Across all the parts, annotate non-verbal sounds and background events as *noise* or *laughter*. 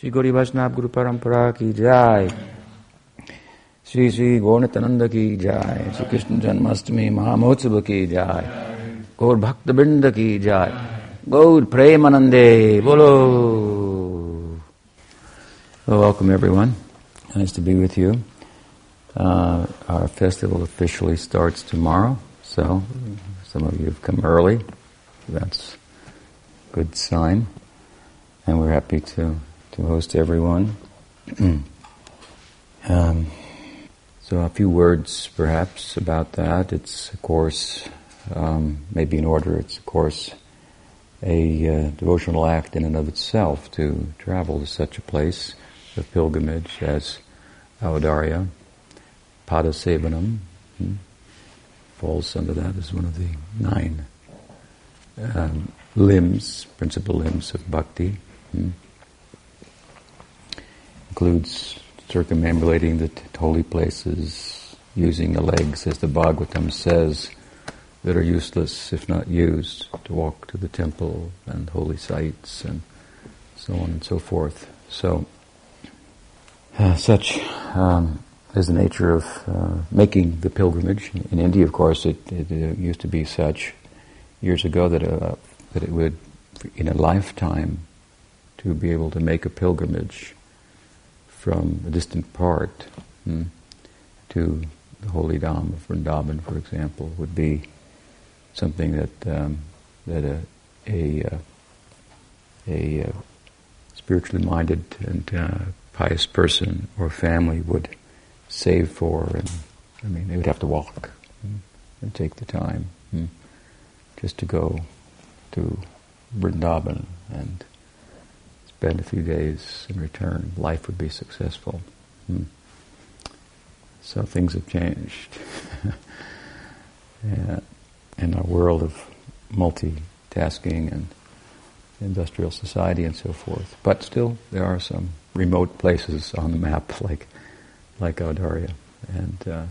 श्री गौरी वैष्णव गुरु परंपरा की जय श्री श्री गौरतानंद की जय श्री कृष्ण जन्माष्टमी महामहोत्सव की जय गौर भक्त बिंद की जय गौर प्रेमानंदे बोलो well, welcome everyone nice to be with you uh, our festival officially starts tomorrow so some of you have come early that's a good sign and we're happy to to host everyone. *clears throat* um, so a few words, perhaps, about that. It's, of course, um, maybe in order, it's, of course, a uh, devotional act in and of itself to travel to such a place of pilgrimage as Audarya, Padasevanam, hmm, falls under that as one of the nine um, limbs, principal limbs of bhakti. Hmm includes circumambulating the t- holy places, using the legs, as the Bhagavatam says, that are useless if not used, to walk to the temple and holy sites and so on and so forth. So, uh, such um, is the nature of uh, making the pilgrimage. In India, of course, it, it, it used to be such years ago that, uh, that it would, in a lifetime, to be able to make a pilgrimage from a distant part hmm, to the holy Dham of Vrindavan, for example, would be something that um, that a a, uh, a, a uh, spiritually minded and uh, pious person or family would save for, and I mean they would have to walk hmm, and take the time hmm, just to go to Vrindavan and spend a few days and return, life would be successful. Hmm. So things have changed. *laughs* In our world of multitasking and industrial society and so forth. But still, there are some remote places on the map *laughs* like like Audarya, and uh,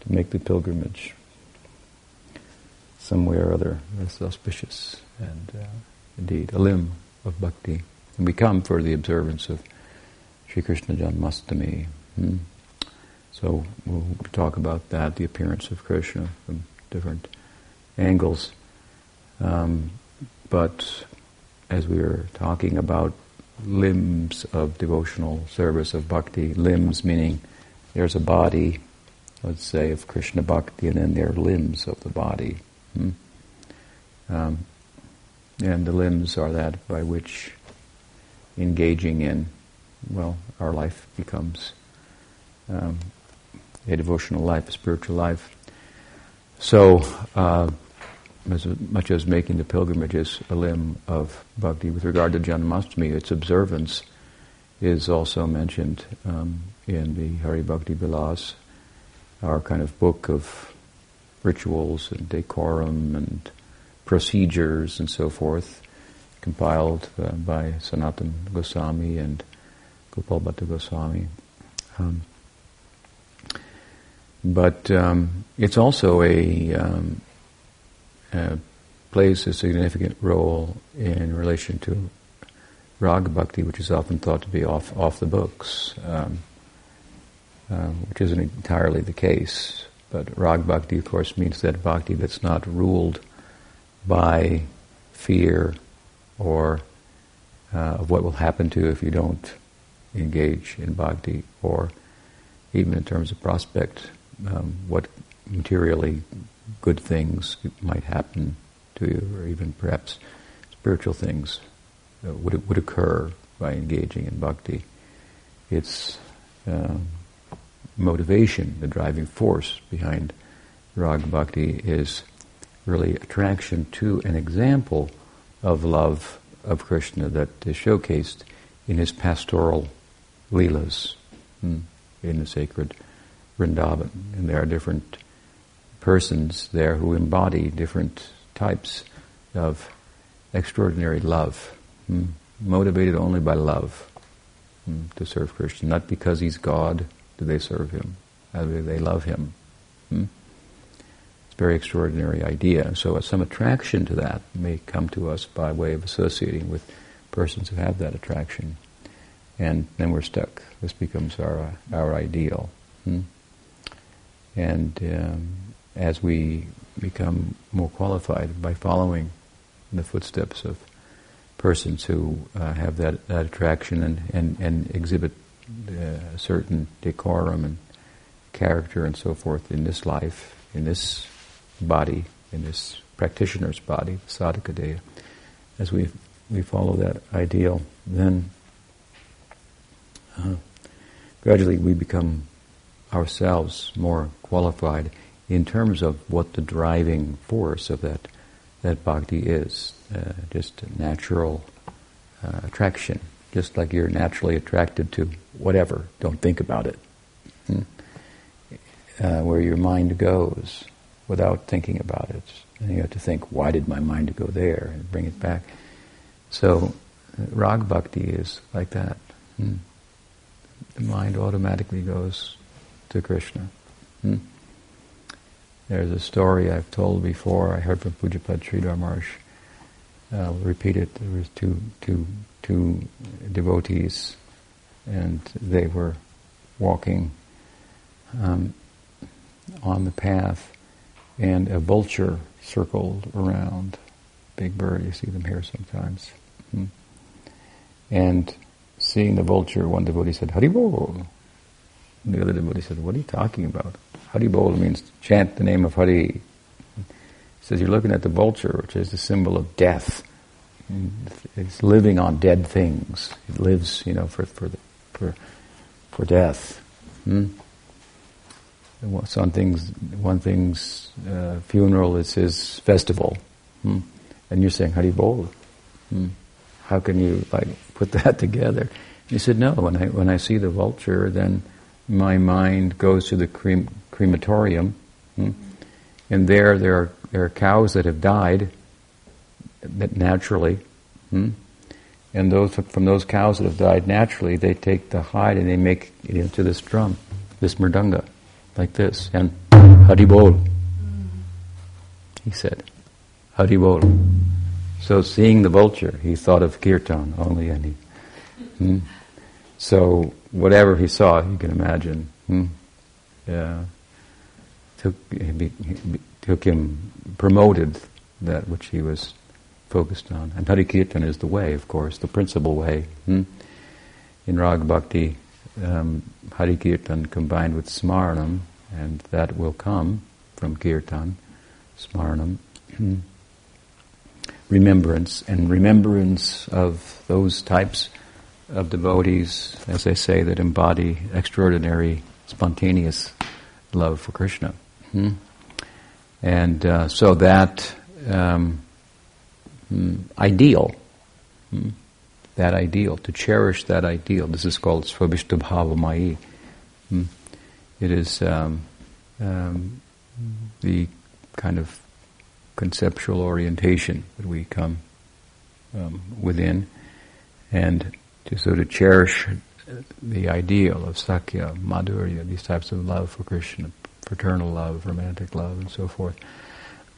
to make the pilgrimage somewhere or other is auspicious and uh, indeed a limb of bhakti. And we come for the observance of Sri Krishna Janmastami. Hmm? So we'll talk about that, the appearance of Krishna from different angles. Um, but as we were talking about limbs of devotional service of bhakti, limbs meaning there's a body, let's say, of Krishna bhakti, and then there are limbs of the body. Hmm? Um, and the limbs are that by which engaging in, well, our life becomes um, a devotional life, a spiritual life. So, uh, as much as making the pilgrimage is a limb of bhakti, with regard to Janmashtami, its observance is also mentioned um, in the Hari Bhakti Vilas, our kind of book of rituals and decorum and procedures and so forth, compiled uh, by Sanatan Goswami and Gopal Bhatta Goswami. Um, but um, it's also a, um, plays a significant role in relation to raga bhakti, which is often thought to be off off the books, um, uh, which isn't entirely the case. But rag bhakti, of course, means that bhakti that's not ruled by fear or uh, of what will happen to you if you don't engage in bhakti, or even in terms of prospect, um, what materially good things might happen to you, or even perhaps spiritual things would would occur by engaging in bhakti. Its um, motivation, the driving force behind rag bhakti is really attraction to an example of love of Krishna that is showcased in his pastoral leelas hmm, in the sacred Vrindavan. And there are different persons there who embody different types of extraordinary love, hmm, motivated only by love hmm, to serve Krishna. Not because he's God do they serve him, they love him. Very extraordinary idea. So some attraction to that may come to us by way of associating with persons who have that attraction, and then we're stuck. This becomes our uh, our ideal, hmm? and um, as we become more qualified by following the footsteps of persons who uh, have that, that attraction and, and, and exhibit uh, a certain decorum and character and so forth in this life, in this body, in this practitioner's body, sadhaka deha, as we we follow that ideal, then uh, gradually we become ourselves more qualified in terms of what the driving force of that that bhakti is, uh, just natural uh, attraction, just like you're naturally attracted to whatever. Don't think about it. Hmm? Uh, where your mind goes without thinking about it. And you have to think, why did my mind go there, and bring it back. So, uh, rag bhakti is like that. Hmm? The mind automatically goes to Krishna. Hmm? There's a story I've told before. I heard from Pujapad Sridhar Maharaj. I'll repeat it. There was two, two, two devotees, and they were walking um, on the path, and a vulture circled around. Big bird, you see them here sometimes. Hmm. And seeing the vulture, one devotee said, Haribol. The other devotee said, What are you talking about? Haribol means chant the name of Hari. He says you're looking at the vulture, which is the symbol of death. It's living on dead things. It lives, you know, for for the, for for death. Hmm? One thing's one thing's uh, funeral is his festival, hmm? and you're saying Haribol. Hmm? How can you like put *laughs* that together? He said, no. When I when I see the vulture, then my mind goes to the crem- crematorium, hmm? and there there are, there are cows that have died that naturally, hmm? and those from those cows that have died naturally, they take the hide and they make it into this drum, this mridanga, like this, and Haribol. He said, Haribol. So seeing the vulture, he thought of kirtan only, and he. Hmm? So whatever he saw, you can imagine. Hmm? Yeah. Took, he, he, took him, promoted that which he was focused on. And Hari Kirtan is the way, of course, the principal way. Hmm? In Rag Bhakti, um, combined with Smaranam, and that will come from Kirtan, Smaranam, hmm. *clears throat* remembrance, and remembrance of those types of devotees, as I say, that embody extraordinary, spontaneous love for Krishna. Hmm? And uh, so that um, mm, ideal, hmm? That ideal, to cherish that ideal, this is called Svabhishtubhavamayi. Hmm? It is um, um, the kind of conceptual orientation that we come um, within. And to sort of cherish the ideal of Sakya, Madhurya, these types of love for Krishna, fraternal love, romantic love, and so forth. *clears throat*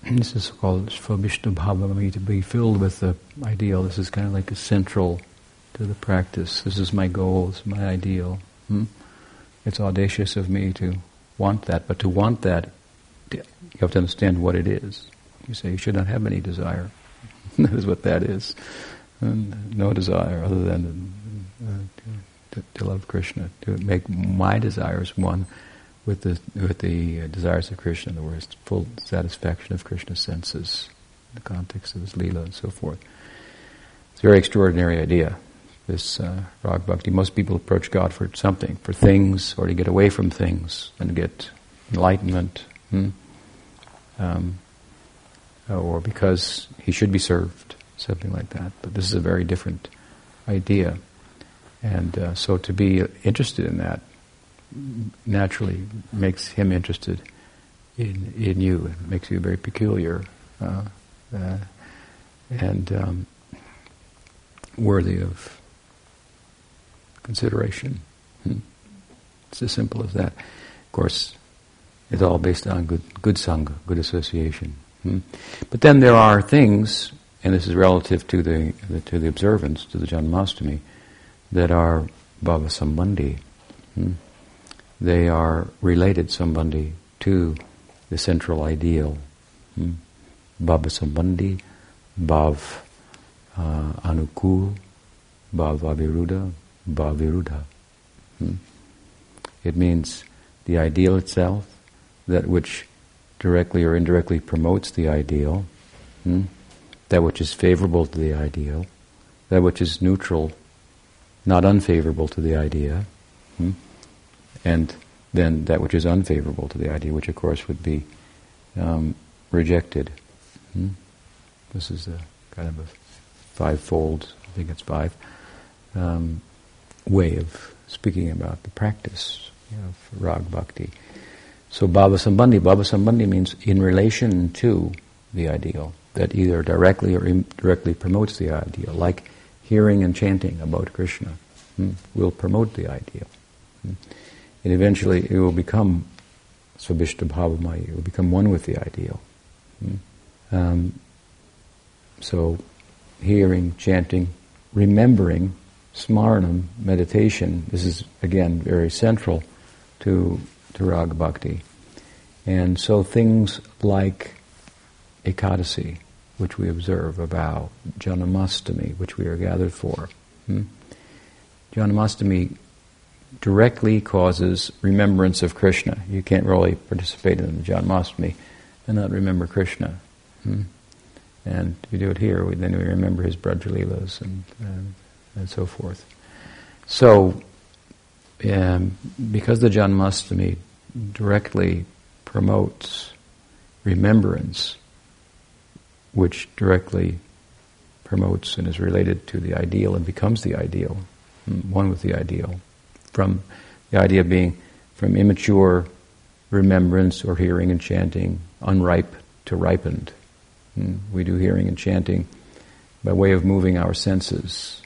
This is called Svabhishta Bhavamayi, to be filled with the ideal. This is kind of like a central to the practice. This is my goal, this is my ideal. Hmm? It's audacious of me to want that, but to want that, you have to understand what it is. You say you should not have any desire. *laughs* that is what that is. And no desire other than uh, to, to, love Krishna, to make my desires one with the with the uh, desires of Krishna, other words, full satisfaction of Krishna's senses, the context of his lila and so forth. It's a very extraordinary idea. This uh, rag bhakti. Most people approach God for something, for things, or to get away from things and get enlightenment, hmm? um, or because he should be served, something like that. But this is a very different idea. And uh, so to be interested in that naturally makes him interested in in you. It makes you very peculiar uh, uh, and um, worthy of consideration. Hmm. It's as simple as that. Of course, it's all based on good good sangha, good association. Hmm. But then there are things and this is relative to the, the to the observance to the Janmastami, that are bhava sambandhi. Hmm? They are related sambandhi to the central ideal. Hmm? Bhava sambandhi, bhav uh, anukul, bhav aviruddha, bhav viruddha. Hmm? It means the ideal itself, that which directly or indirectly promotes the ideal, hmm? that which is favorable to the ideal, that which is neutral, not unfavorable to the idea, hmm? and then that which is unfavorable to the idea, which of course would be um, rejected. Hmm? This is a kind of a five-fold, I think it's five, um, way of speaking about the practice of rag bhakti. So bhava sambandhi, bhava sambandhi means in relation to the ideal, that either directly or indirectly promotes the ideal, like hearing and chanting about Krishna hmm, will promote the ideal. Hmm. And eventually it will become svabhishta bhavamaya, it will become one with the ideal. Hmm. Um, so hearing, chanting, remembering, smaranam, meditation, this is again very central to to Rag Bhakti. And so things like Ekadasi, which we observe, a vow, Janamastami, which we are gathered for. Hmm? Janamastami directly causes remembrance of Krishna. You can't really participate in the Janamastami and not remember Krishna. Hmm? And you do it here, we, then we remember his Brajalilas and, and, and so forth. So, um, because the Janmastami directly promotes remembrance, which directly promotes and is related to the ideal and becomes the ideal, mm, one with the ideal, from the idea being from immature remembrance or hearing and chanting, unripe to ripened. Mm, we do hearing and chanting by way of moving our senses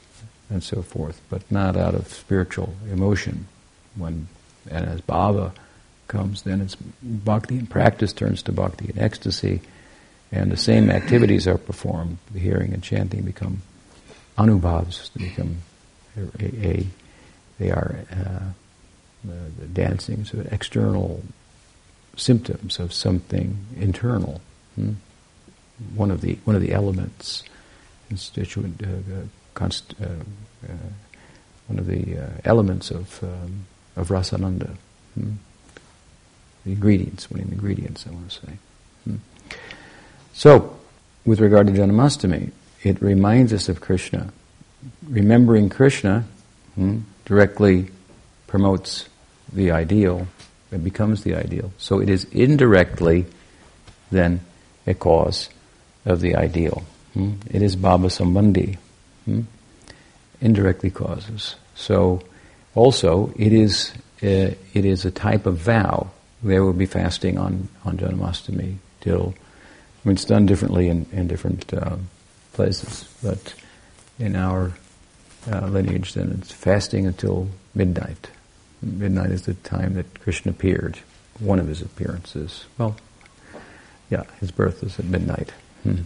and so forth, but not out of spiritual emotion. When and as bhava comes, then it's bhakti and practice turns to bhakti and ecstasy, and the same activities are performed. The hearing and chanting become anubhavs, they become a, a they are uh, the dancing, so external symptoms of something internal. Hmm? One of the one of the elements, constituent, uh, uh const, uh, uh, one of the uh, elements of um, of rasananda. Hmm? The ingredients, one of the ingredients, I want to say. Hmm? So, with regard to Janamastami, it reminds us of Krishna. Remembering Krishna hmm, directly promotes the ideal, it becomes the ideal. So it is indirectly then a cause of the ideal. Hmm? It is Bhava Sambandhi. Hmm? Indirectly causes. So also it is uh, it is a type of vow. There will be fasting on on Janmashtami till. I mean, it's done differently in in different uh, places, but in our uh, lineage, then it's fasting until midnight. Midnight is the time that Krishna appeared. One of his appearances. Well, yeah, his birth is at midnight. Hmm.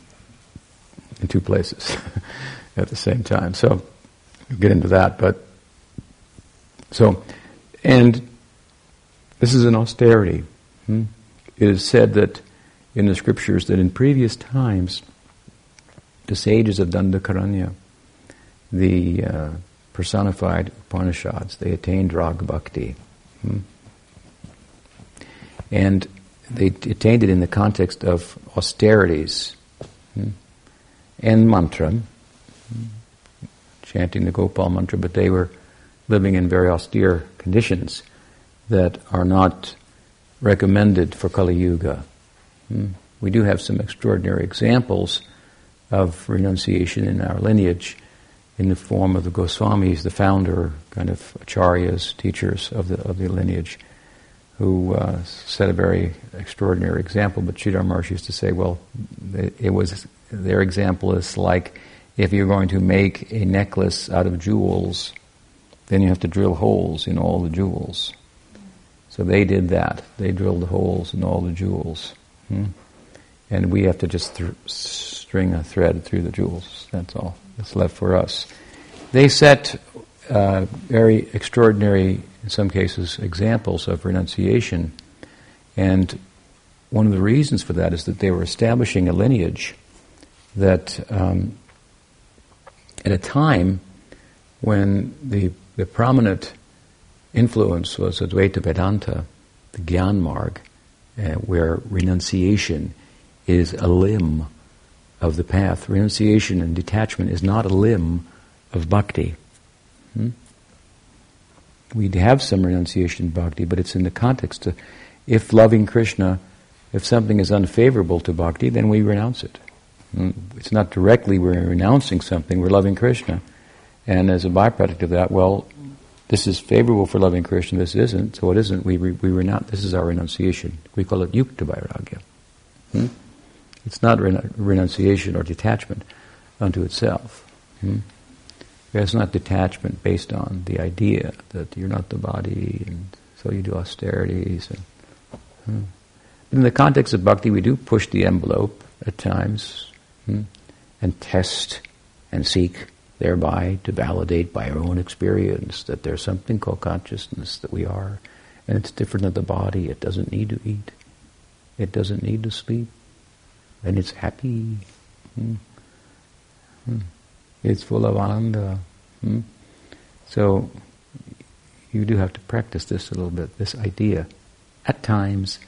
In two places *laughs* at the same time. So we'll get into that, but so, and this is an austerity. Hmm? It is said that in the scriptures that in previous times, the sages of Dandakaranya, the uh, personified Upanishads, they attained Rag Bhakti. Hmm? And they attained it in the context of austerities hmm? And mantra, chanting the Gopal mantra, but they were living in very austere conditions that are not recommended for Kali Yuga. Hmm. We do have some extraordinary examples of renunciation in our lineage in the form of the Goswamis, the founder, kind of acharyas, teachers of the, of the lineage, who uh, set a very extraordinary example. But Sridhar Maharaj used to say, well, it was, their example is like if you're going to make a necklace out of jewels, then you have to drill holes in all the jewels. So they did that. They drilled holes in all the jewels. Hmm? and we have to just th- string a thread through the jewels. That's all that's left for us. They set uh, very extraordinary, in some cases, examples of renunciation, and one of the reasons for that is that they were establishing a lineage that, um, at a time when the the prominent influence was Advaita Vedanta, the Gyan Marg, uh, where renunciation is a limb of the path. Renunciation and detachment is not a limb of bhakti. Hmm? We have some renunciation in bhakti, but it's in the context of if loving Krishna, if something is unfavorable to bhakti, then we renounce it. It's not directly we're renouncing something, we're loving Krishna. And as a byproduct of that, well, this is favorable for loving Krishna, this isn't, so it isn't, we, we, we renounce, this is our renunciation. We call it yukta vairagya. Hmm? It's not renunciation or detachment unto itself. Hmm? It's not detachment based on the idea that you're not the body, and so you do austerities. And, hmm. In the context of bhakti, we do push the envelope at times hmm, and test and seek thereby to validate by our own experience that there's something called consciousness that we are, and it's different than the body. It doesn't need to eat, it doesn't need to sleep, and it's happy. Hmm. Hmm. It's full of ananda. Hmm. So you do have to practice this a little bit. This idea, at times,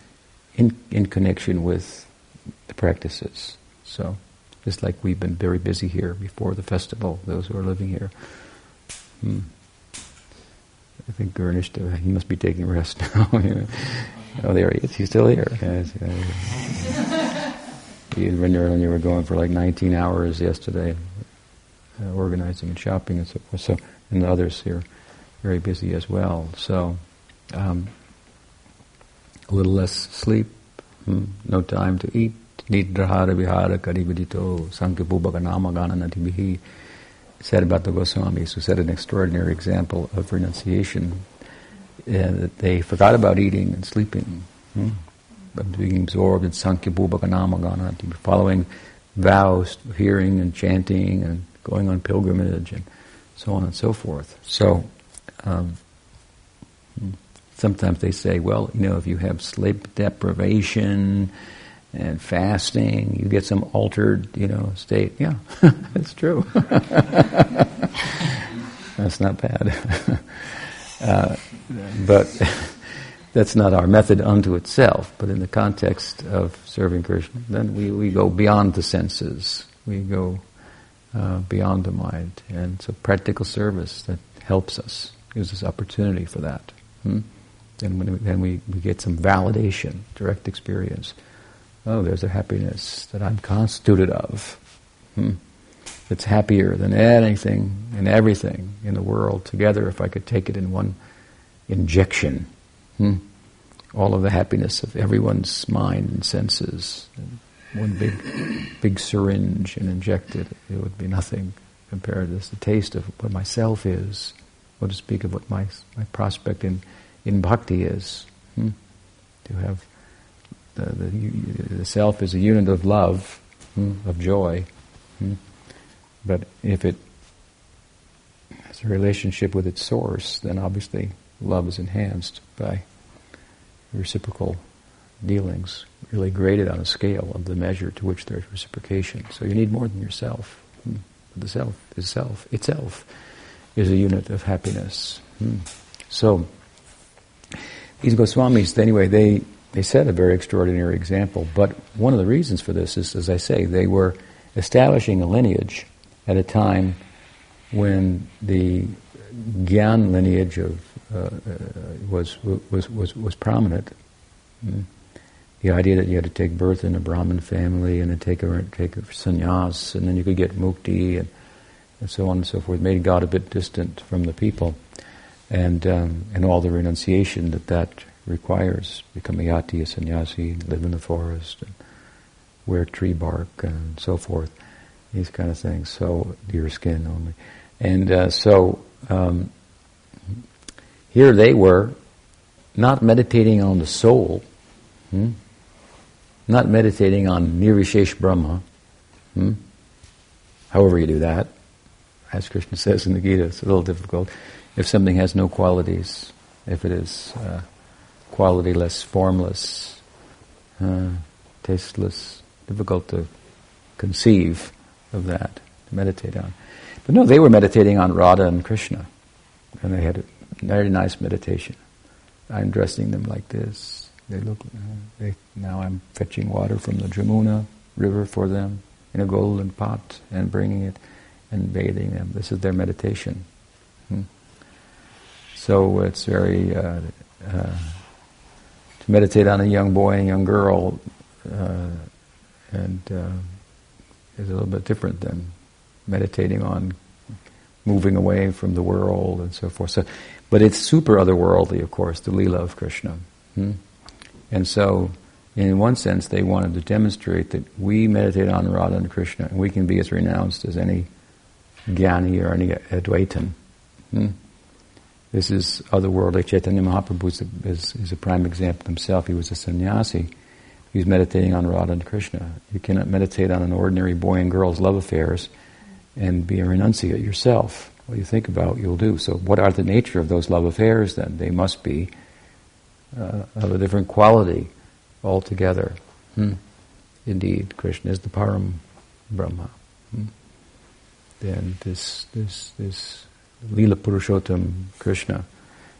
in in connection with the practices. So. Just like we've been very busy here before the festival, those who are living here. Hmm. I think Gurnish, he must be taking rest *laughs* now. oh, there he is. He's still here. Yes, when, you when you were going for like 19 hours yesterday, uh, organizing and shopping and so forth. So, and the others here, very busy as well. So, um, a little less sleep, hmm, no time to eat, Nidrahara vihara sankhyapubakanama gananatibihi said about the Goswamis, who set an extraordinary example of renunciation, uh, that they forgot about eating and sleeping, hmm? but being absorbed in Sankhya Bhubakanama following vows, hearing and chanting and going on pilgrimage and so on and so forth. So, um, hmm, sometimes they say, well, you know, if you have sleep deprivation, and fasting, you get some altered, you know, state. Yeah, *laughs* that's true. *laughs* that's not bad. *laughs* uh, but that's not our method unto itself. But in the context of serving Krishna, then we, we go beyond the senses. We go uh, beyond the mind. And so practical service that helps us, gives us opportunity for that. Hmm? And when we, then we, we get some validation, direct experience oh, there's a happiness that I'm constituted of. Hmm. It's happier than anything and everything in the world together if I could take it in one injection. Hmm. All of the happiness of everyone's mind and senses. One big, big syringe and inject it. It would be nothing compared to this. The taste of what myself is. What to speak of what my my prospect in in bhakti is. Hmm. To have the, the, the self is a unit of love, hmm, of joy. Hmm. But if it has a relationship with its source, then obviously love is enhanced by reciprocal dealings, really graded on a scale of the measure to which there's reciprocation. So you need more than yourself. Hmm. The self is self itself is a unit of happiness. Hmm. So these Goswamis, anyway, they they set a very extraordinary example. But one of the reasons for this is, as I say, they were establishing a lineage at a time when the Gyan lineage of uh, uh, was, was was was prominent. Mm. The idea that you had to take birth in a Brahmin family and then take a take a sannyas and then you could get mukti and, and so on and so forth made God a bit distant from the people, and um, and all the renunciation that that requires. Become a yati, a sannyasi, live in the forest, and wear tree bark and so forth. These kind of things. So deer skin only, and uh, so um, here they were, not meditating on the soul, hmm? not meditating on Nirvishesh Brahma. Hmm? However you do that, as Krishna *laughs* says in the Gita, it's a little difficult. If something has no qualities, if it is uh, qualityless, formless, uh, tasteless, difficult to conceive of that, to meditate on. But no, they were meditating on Radha and Krishna, and they had a very nice meditation. I'm dressing them like this. They look. Uh, they, now I'm fetching water from the Jamuna river for them in a golden pot and bringing it and bathing them. This is their meditation. Hmm. So it's very uh, uh, meditate on a young boy and a young girl, uh, and uh, is a little bit different than meditating on moving away from the world and so forth. So, but it's super otherworldly, of course, the Leela of Krishna. Hmm? And so, in one sense, they wanted to demonstrate that we meditate on Radha and Krishna, and we can be as renounced as any Jnani or any Advaitin. Hmm? This is otherworldly. Chaitanya Mahaprabhu is a, is, is a prime example himself. He was a sannyasi. He was meditating on Radha and Krishna. You cannot meditate on an ordinary boy and girl's love affairs and be a renunciate yourself. What you think about, you'll do. So, what are the nature of those love affairs then? They must be uh, of a different quality altogether. Hmm. Indeed, Krishna is the Param Brahma. Hmm. Then this, this, this Lila Purushottam Krishna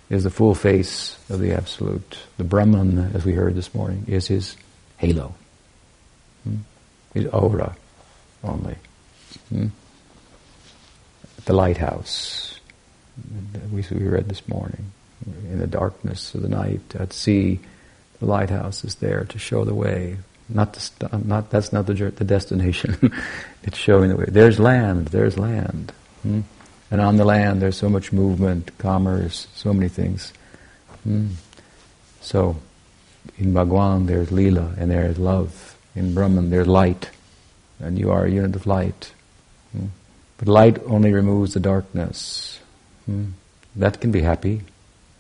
is the full face of the Absolute. The Brahman, as we heard this morning, is his halo. Hmm? His aura only. Hmm? The lighthouse, we, read this morning, in the darkness of the night at sea, the lighthouse is there to show the way. Not, to st- not that's not the, the destination. *laughs* it's showing the way. There's land. There's land. Hmm? And on the land, there's so much movement, commerce, so many things. Hmm. So, in Bhagwan, there's lila, and there's love. In Brahman, there's light, and you are a unit of light. Hmm. But light only removes the darkness. Hmm. That can be happy,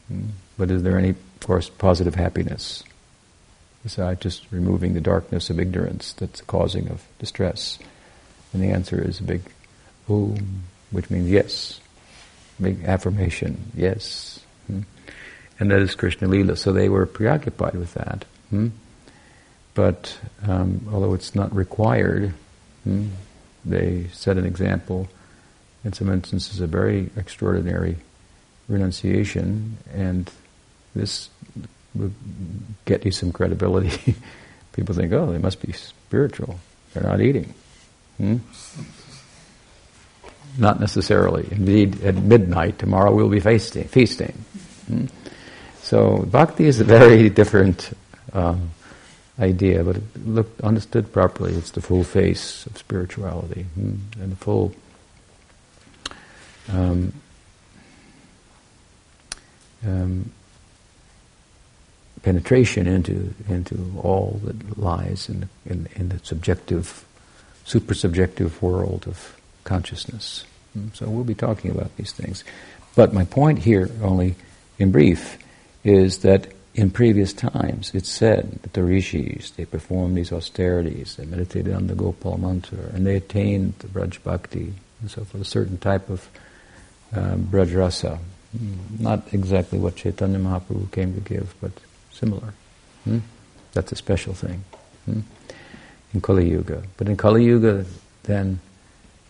hmm. but is there any, of course, positive happiness? Besides just removing the darkness of ignorance that's causing of distress. And the answer is a big boom which means yes. Big affirmation, yes. Hmm? And that is Krishna Lila. So they were preoccupied with that. Hmm? But um, although it's not required, hmm, they set an example in some instances a very extraordinary renunciation, and this would get you some credibility. *laughs* People think, oh, they must be spiritual. They're not eating. Hmm? Not necessarily. Indeed, at midnight tomorrow we'll be feasting. feasting. Hmm? So bhakti is a very *laughs* different um, idea, but looked understood properly, it's the full face of spirituality hmm? and the full um, um, penetration into into all that lies in in, in the subjective, super subjective world of consciousness. Hmm, so we'll be talking about these things. But my point here, only in brief, is that in previous times it's said that the rishis, they performed these austerities, they meditated on the Gopal mantra, and they attained the Braj Bhakti, and so forth, a certain type of um, Braj Rasa. Hmm, not exactly what Chaitanya Mahaprabhu came to give, but similar. Hmm? That's a special thing. Hmm? In Kali Yuga. But in Kali Yuga, then,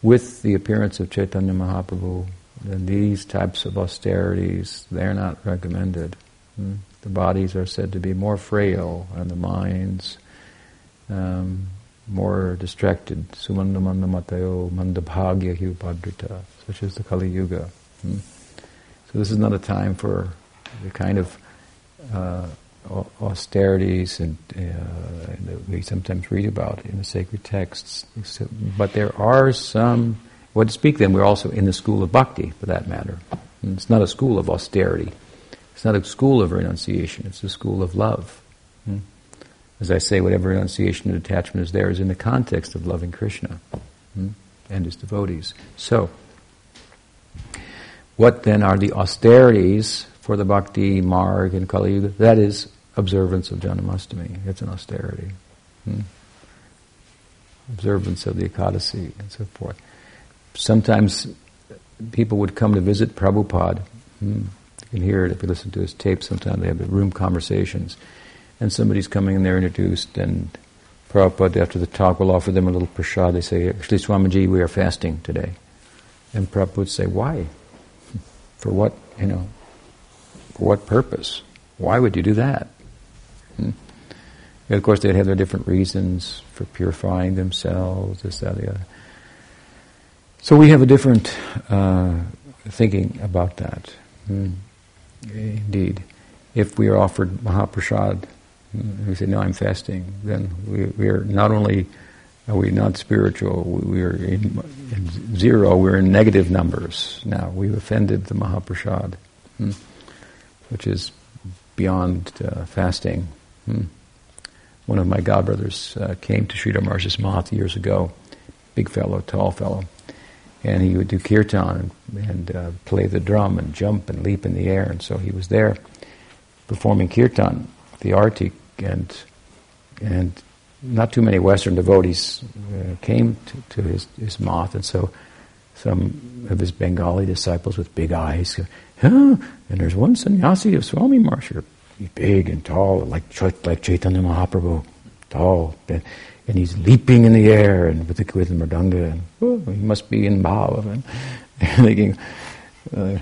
with the appearance of Chaitanya Mahaprabhu, then these types of austerities, they're not recommended. Hmm? The bodies are said to be more frail and the minds um, more distracted. Sumanda manda matayo mandabhagya upadrita, such as the Kali Yuga. Hmm? So this is not a time for the kind of uh, austerities and, uh, that we sometimes read about in the sacred texts. But there are some, well, to speak then, we're also in the school of bhakti, for that matter. And it's not a school of austerity. It's not a school of renunciation. It's a school of love. Hmm? As I say, whatever renunciation and attachment is there is in the context of loving Krishna hmm? and his devotees. So, what then are the austerities for the bhakti marg and Kali Yuga, that is observance of Janamastami. It's an austerity. Hmm? Observance of the Ekadasi and so forth. Sometimes people would come to visit Prabhupada. Hmm? You can hear it if you listen to his tape. Sometimes they have room conversations, and somebody's coming and they're introduced, and Prabhupada, after the talk, will offer them a little prasad. They say, "Actually, Swamiji, we are fasting today," and Prabhupada would say, "Why? *laughs* For what? You know, for what purpose? Why would you do that?" Hmm? Of course, they'd have their different reasons for purifying themselves, this, that, the other. So we have a different uh, thinking about that. Mm. Indeed. If we are offered Mahaprasad, mm, we say, no, I'm fasting, then we, we are not only are we not spiritual, we are in, in, zero, we're in negative numbers now. We've offended the Mahaprasad, mm, which is beyond uh, fasting. Mm. One of my godbrothers uh, came to Sridhar Maharaj's Math years ago, big fellow, tall fellow, and he would do kirtan and, and uh, play the drum and jump and leap in the air. And so he was there performing kirtan, the arti, and and not too many Western devotees uh, came to, to, his, his math, and so some of his Bengali disciples with big eyes, huh? and there's one sannyasi of Swami Maharaj, big and tall, like like Chaitanya Mahaprabhu, tall, and he's leaping in the air and with the, with the and oh, he must be in bhav, *laughs* and, and thinking uh,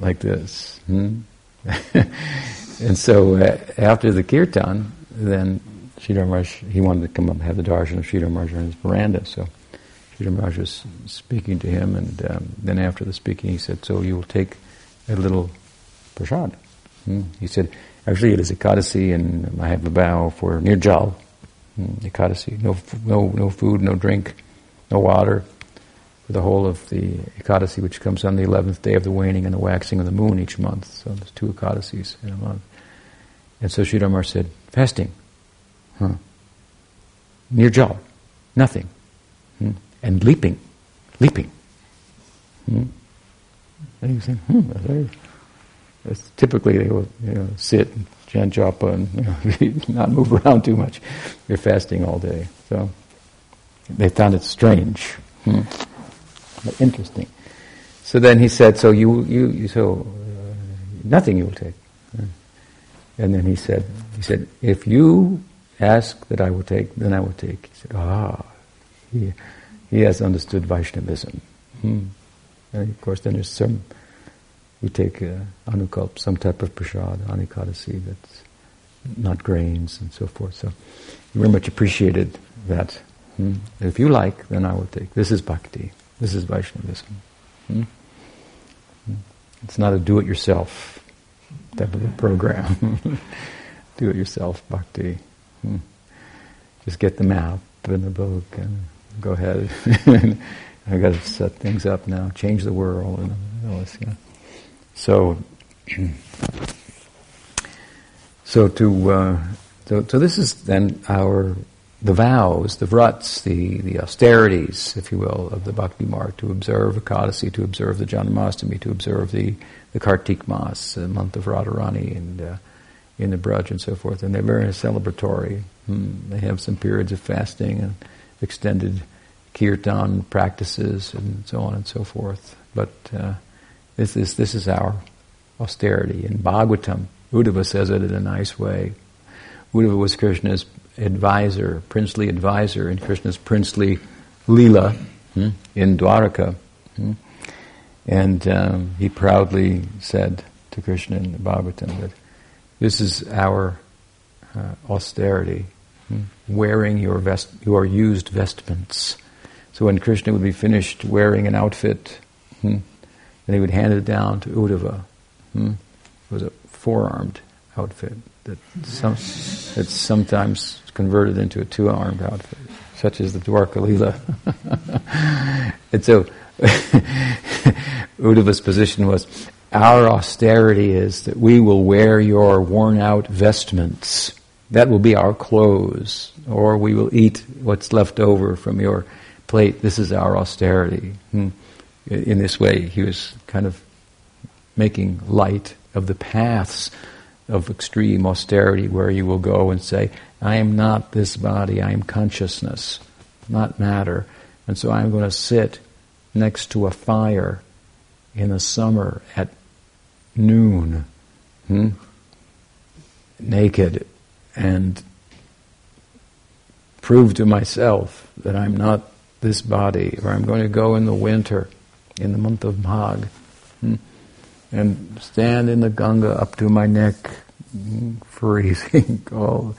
like this. Hmm? *laughs* and so uh, after the kirtan, then Sridhar Maharaj, he wanted to come up and have the darshan of Sridhar Maharaj on his veranda, so Sridhar Maharaj was speaking to him, and um, then after the speaking, he said, "So you will take a little prasad." Hmm? He said, "Actually, it is Ekadasi, and I have a vow for nirjal, Hmm, Ekadasi. No, no, no food, no drink, no water for the whole of the Ekadasi, which comes on the 11th day of the waning and the waxing of the moon each month. So there's two Ekadasis in a month. And so Sridhar said, fasting. Huh. Nirjal. Nothing. Hmm. And leaping. Leaping. Hmm. And you think, hmm, typically they will you know, sit and chant japa and you know, *laughs* not move around too much. They're fasting all day. So they found it strange, hmm. but interesting. So then he said, "So you, you, you so uh, nothing you will take." And then he said, "He said, if you ask that I will take, then I will take." He said, "Ah, he, he has understood Vaishnavism." Hmm. And of course, then there's some we take uh, anukalp, some type of prasad, anikadasi, that's not grains and so forth. So very much appreciated that. Hmm? If you like, then I will take. This is bhakti. This is Vaishnavism. Hmm? hmm? It's not a do-it-yourself type of a program. *laughs* do-it-yourself bhakti. Hmm? Just get the map and the book and go ahead. *laughs* I've got to set things up now, change the world and all this. So, *clears throat* so to uh, so, so this is then our the vows, the vrats, the, the austerities, if you will, of the Bhakti Marg, to observe Ekadasi, to observe the Janamastami, to observe the, the Kartik Mas, the month of Radharani, and uh, in the Braj and so forth. And they're very celebratory. Hmm. They have some periods of fasting and extended kirtan practices and so on and so forth. But uh, this is, this is our austerity. In Bhagavatam, Uddhava says it in a nice way. Uddhava was Krishna's advisor, princely advisor in Krishna's princely Leela hmm, in Dwaraka. Hmm. And um, he proudly said to Krishna in the Bhagavatam that this is our uh, austerity, hmm, wearing your, vest- your used vestments. So when Krishna would be finished wearing an outfit, hmm, and he would hand it down to Uddhava. Hmm? It was a four-armed outfit that some, sometimes converted into a two-armed outfit, such as the Dwarka Leela. *laughs* and so *laughs* Uddhava's position was, our austerity is that we will wear your worn-out vestments. That will be our clothes, or we will eat what's left over from your plate. This is our austerity. Hmm in this way, he was kind of making light of the paths of extreme austerity where you will go and say, I am not this body, I am consciousness, not matter. And so I'm going to sit next to a fire in the summer at noon, hmm? naked, and prove to myself that I'm not this body, or I'm going to go in the winter, in the month of Magh, hmm? and stand in the Ganga up to my neck, hmm, *laughs* freezing cold,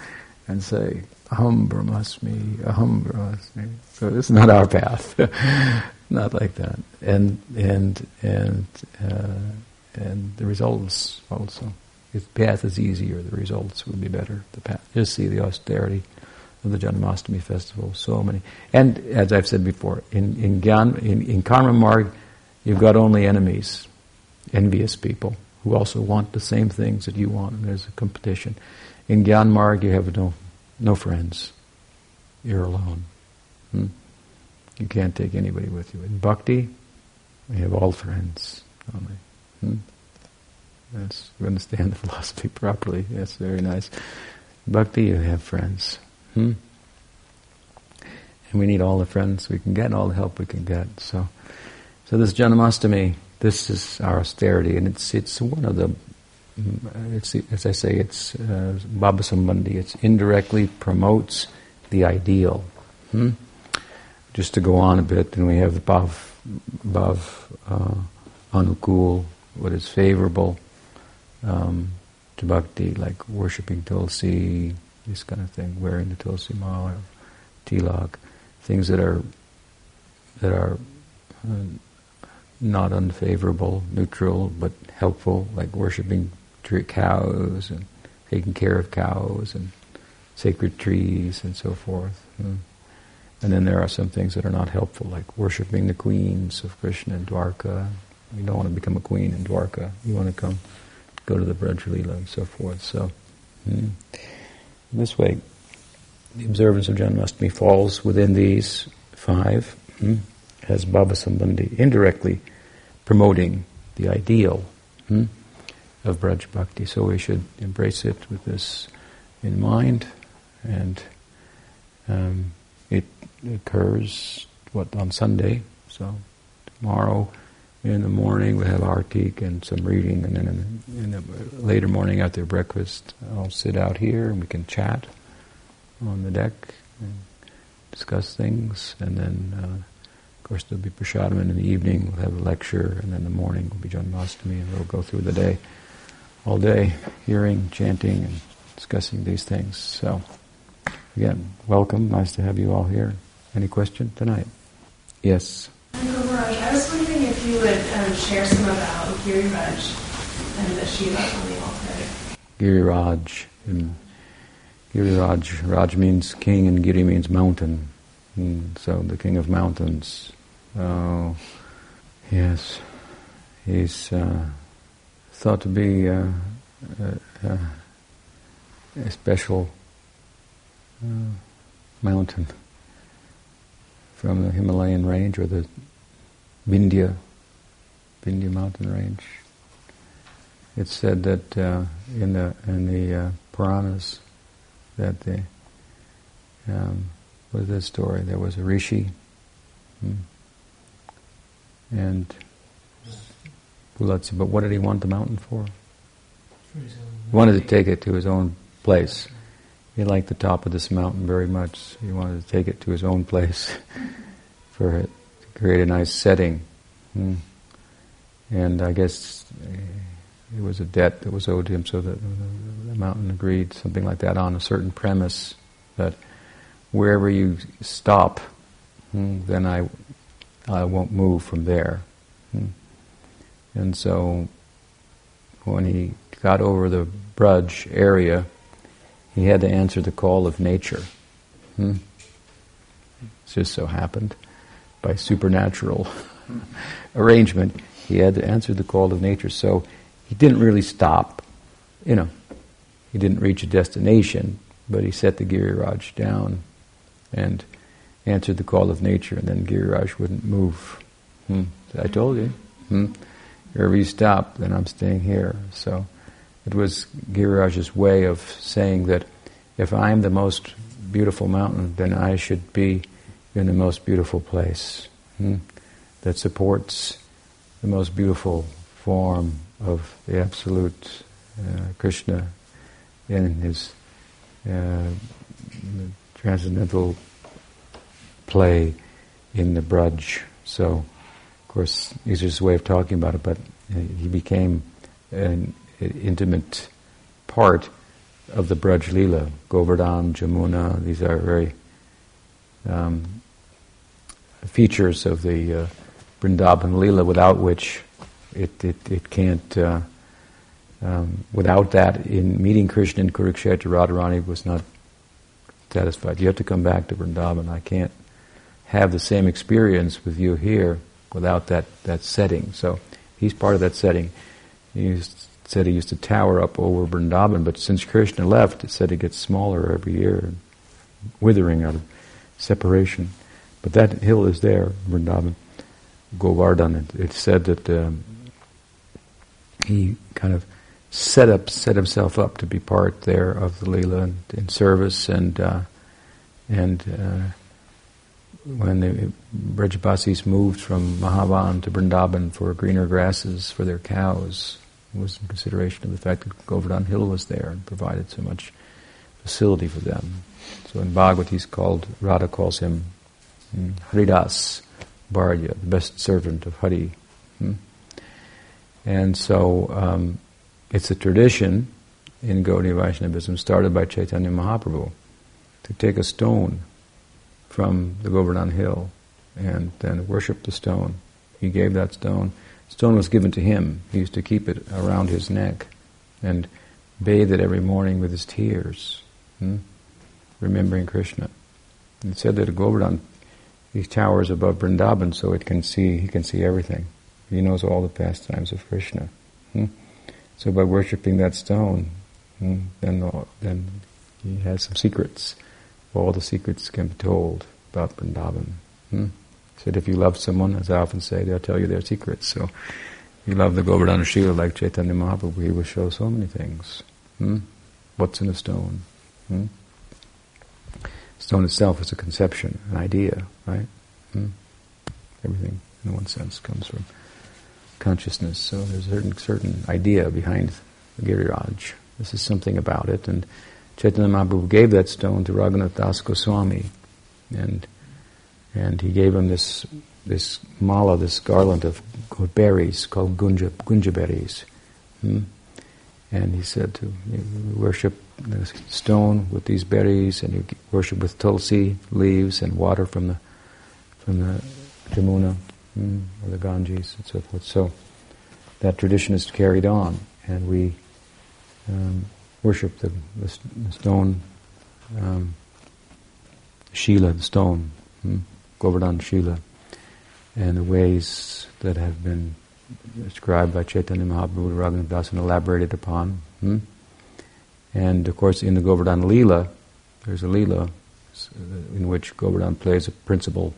and say, Aham Brahmasmi, Aham Brahmasmi. So this is not our path, *laughs* not like that. And and and uh, and the results also. If the path is easier, the results would be better. The path, just see the austerity of the Janmashtami festival. So many, and as I've said before, in in Gyan, in, in Karma Marg, you've got only enemies, envious people who also want the same things that you want, and there's a competition. In Gyan Marg, you have no no friends. You're alone. Hmm? You can't take anybody with you. In Bhakti, we have all friends only. Hmm? You understand the *laughs* philosophy properly. Yes, very nice. Bhakti, you have friends. Hmm? And we need all the friends we can get, all the help we can get. So, so this Janamastami, this is our austerity, and it's it's one of the, it's as I say, it's uh, Bhava Sambandhi. It indirectly promotes the ideal. Hmm? Just to go on a bit, and we have the Bhav, Bhav uh, Anukul, what is favorable um, to bhakti, like worshipping Tulsi, this kind of thing, wearing the Tulsi mala, tilak, things that are that are uh, not unfavorable, neutral, but helpful, like worshipping cows and taking care of cows and sacred trees and so forth. Mm. And then there are some things that are not helpful, like worshipping the queens of Krishna and Dwarka. You don't want to become a queen in Dwarka. You want to come go to the Braj and so forth. So, mm, this way, the observance of Janmashtami falls within these five, mm, as Bhava Sambandhi, indirectly promoting the ideal mm, of Braj Bhakti. So we should embrace it with this in mind, and um, it occurs what on Sunday. So tomorrow in the morning we have artik and some reading, and then in, in, the later morning after breakfast, I'll sit out here and we can chat on the deck and discuss things, and then uh, of course there'll be prasadam, and in the evening we'll have a lecture, and then in the morning will be Janmashtami, and we'll go through the day, all day, hearing, chanting, and discussing these things. So again, welcome. Nice to have you all here. Any question tonight? Yes. I was wondering if you would um, share some about Giri Raj and the Shiva on the altar. Giriraj. And Giriraj, Raj Raj means king and Giri means mountain. And so the king of mountains. Oh, yes. He's uh, thought to be uh, uh, a special uh, mountain from the Himalayan range or the Vindhya, Vindhya mountain range. It's said that uh, in the in the uh, Puranas that the um, was this story there was a rishi hmm, and Pulastya, but what did he want the mountain for? He wanted to take it to his own place. He liked the top of this mountain very much. He wanted to take it to his own place *laughs* for it create a nice setting. Hmm. And I guess it was a debt that was owed to him, so that the mountain agreed, something like that, on a certain premise that wherever you stop, hmm, then I, I won't move from there. Hmm. And so when he got over the Braj area, he had to answer the call of nature. Hmm. It just so happened by supernatural *laughs* arrangement, he had to answer the call of nature. So he didn't really stop. You know, he didn't reach a destination, but he set the Giriraj down and answered the call of nature, and then Giriraj wouldn't move. Hmm. I told you. Hmm. Wherever you stop, then I'm staying here. So, it was Giriraj's way of saying that if I'm the most beautiful mountain, then I should be in the most beautiful place hmm, that supports the most beautiful form of the Absolute uh, Krishna in his uh, transcendental play in the Braj. So, of course, a way of talking about it, but he became an intimate part of the Braj Leela. Govardhan, Jamuna, these are very um, features of the uh, Vrindavan Leela without which it, it, it can't, uh, um, without that, in meeting Krishna in Kurukshetra, Radharani was not satisfied. You have to come back to Vrindavan. I can't have the same experience with you here without that, that setting. So he's part of that setting. He said he used to tower up over Vrindavan, but since Krishna left, it said it gets smaller every year, withering out of separation. But that hill is there, Vrindavan, Govardhan. It, it said that um, he kind of set up, set himself up to be part there of the Leela and in service and uh, and uh, when the Brajabasis moved from Mahavan to Vrindavan for greener grasses for their cows, it was in consideration of the fact that Govardhan Hill was there and provided so much facility for them. So in Bhagavad he's called, Radha calls him hmm, Haridas Varya, the best servant of Hari. Hmm? And so um, it's a tradition in Gaudiya Vaishnavism started by Chaitanya Mahaprabhu to take a stone from the Govardhan Hill and then worship the stone. He gave that stone. Stone was given to him. He used to keep it around his neck and bathe it every morning with his tears, hmm? remembering Krishna. It said that a Govardhan, he towers above Vrindavan, so it can see. He can see everything. He knows all the pastimes of Krishna. Hmm? So by worshipping that stone, hmm, then then he has some secrets all the secrets can be told about Vrindavan. Hmm? Said if you love someone, as I often say, they'll tell you their secrets. So if you love the Govardhana Shila like Chaitanya Mahaprabhu, he will show so many things. Hmm? What's in a stone? Hmm? Stone itself is a conception, an idea, right? Hmm? Everything, in one sense, comes from consciousness. So there's a certain, certain idea behind Giriraj. This is something about it, and Chaitanya Mahaprabhu gave that stone to Raghunath Das Goswami, and and he gave him this this mala, this garland of berries called gunja, gunja berries. Hmm? And he said to worship the stone with these berries, and you worship with tulsi leaves and water from the from the Jamuna hmm, or the Ganges and so forth. So that tradition is carried on, and we um, worship the, the, the stone um, Shila, the stone, hmm? Govardhan Shila, and the ways that have been described by Chaitanya Mahaprabhu, Raghunath Das, and elaborated upon. Hmm? And of course, in the Govardhan Leela, there's a Leela in which Govardhan plays a principal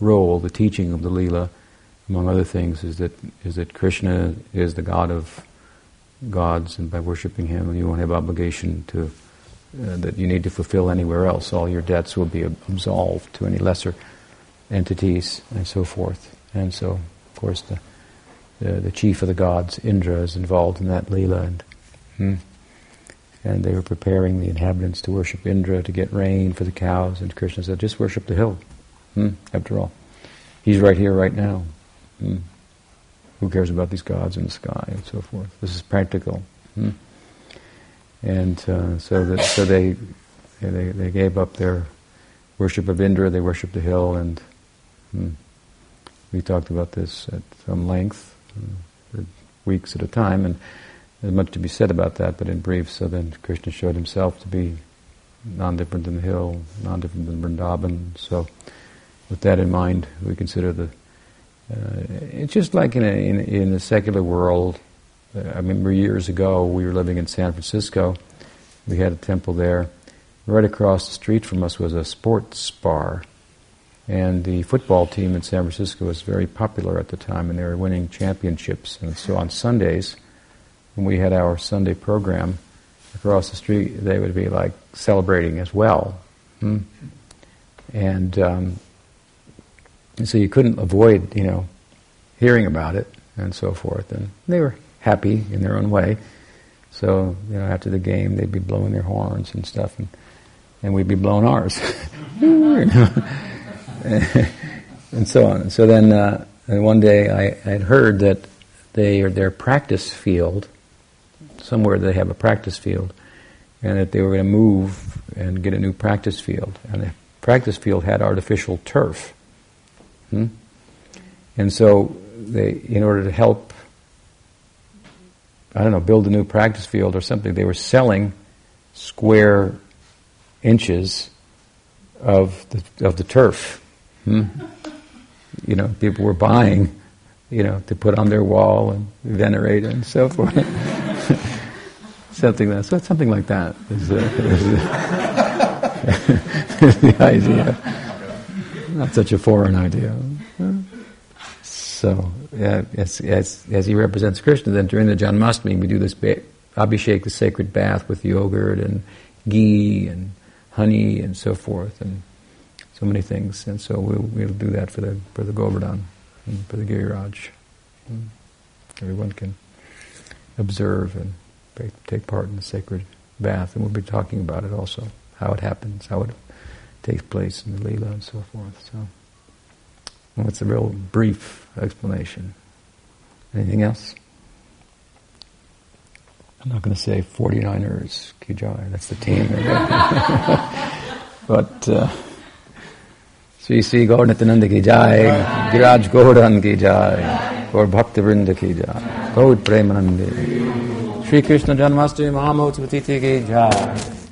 role. The teaching of the Leela, among other things, is that is that Krishna is the God of gods, and by worshiping Him, you won't have obligation to uh, that you need to fulfill anywhere else. All your debts will be absolved to any lesser entities, and so forth. And so, of course, the the, the chief of the gods, Indra, is involved in that lila, and hmm, and they were preparing the inhabitants to worship Indra to get rain for the cows. And Krishna said, "Just worship the hill." Hmm, after all, he's right here, right now. Hmm. Who cares about these gods in the sky and so forth? This is practical. Hmm? And uh, so that so they, they they gave up their worship of Indra. They worshipped the hill, and hmm, we talked about this at some length uh, weeks at a time. And there's much to be said about that, but in brief. So then Krishna showed himself to be non-different than the hill, non-different than Vrindavan. So with that in mind, we consider the uh, it's just like in a, in, in a secular world. Uh, I remember years ago we were living in San Francisco. We had a temple there. Right across the street from us was a sports bar. And the football team in San Francisco was very popular at the time, and they were winning championships. And so on Sundays, when we had our Sunday program across the street, they would be like celebrating as well. Hmm? And, um, and so you couldn't avoid, you know, hearing about it and so forth. And they were happy in their own way. So, you know, after the game, they'd be blowing their horns and stuff, and, and we'd be blowing ours. *laughs* and so on. And so then, uh, one day I had heard that they are their practice field, somewhere they have a practice field, and that they were going to move and get a new practice field. And the practice field had artificial turf. Hmm? And so they, in order to help, I don't know, build a new practice field or something, they were selling square inches of the, of the turf. Hmm? You know, people were buying, you know, to put on their wall and venerate and so forth. *laughs* something that, so something like that is, uh, is *laughs* the idea. Not such a foreign idea. So, as, as, as he represents Krishna, then during the Janmashtami we do this ba- Abhishek, the sacred bath with yogurt and ghee and honey and so forth, and so many things. And so we'll, we'll do that for the, for the Govardhan and for the Giriraj. And everyone can observe and take part in the sacred bath, and we'll be talking about it also, how it happens, how it takes place in the Leela and so forth. So. Well, it's a real brief explanation. Anything else? I'm not going to say 49ers, Kijai, that's the team. *laughs* but uh, Sri Sri Gaur Nityananda Kijai, Giraj Govardhan Kijai, Gaur Bhakti Vrinda Kijai, Gaud Premanande, Sri Krishna Janmastami Mahamotsavatiti Kijai.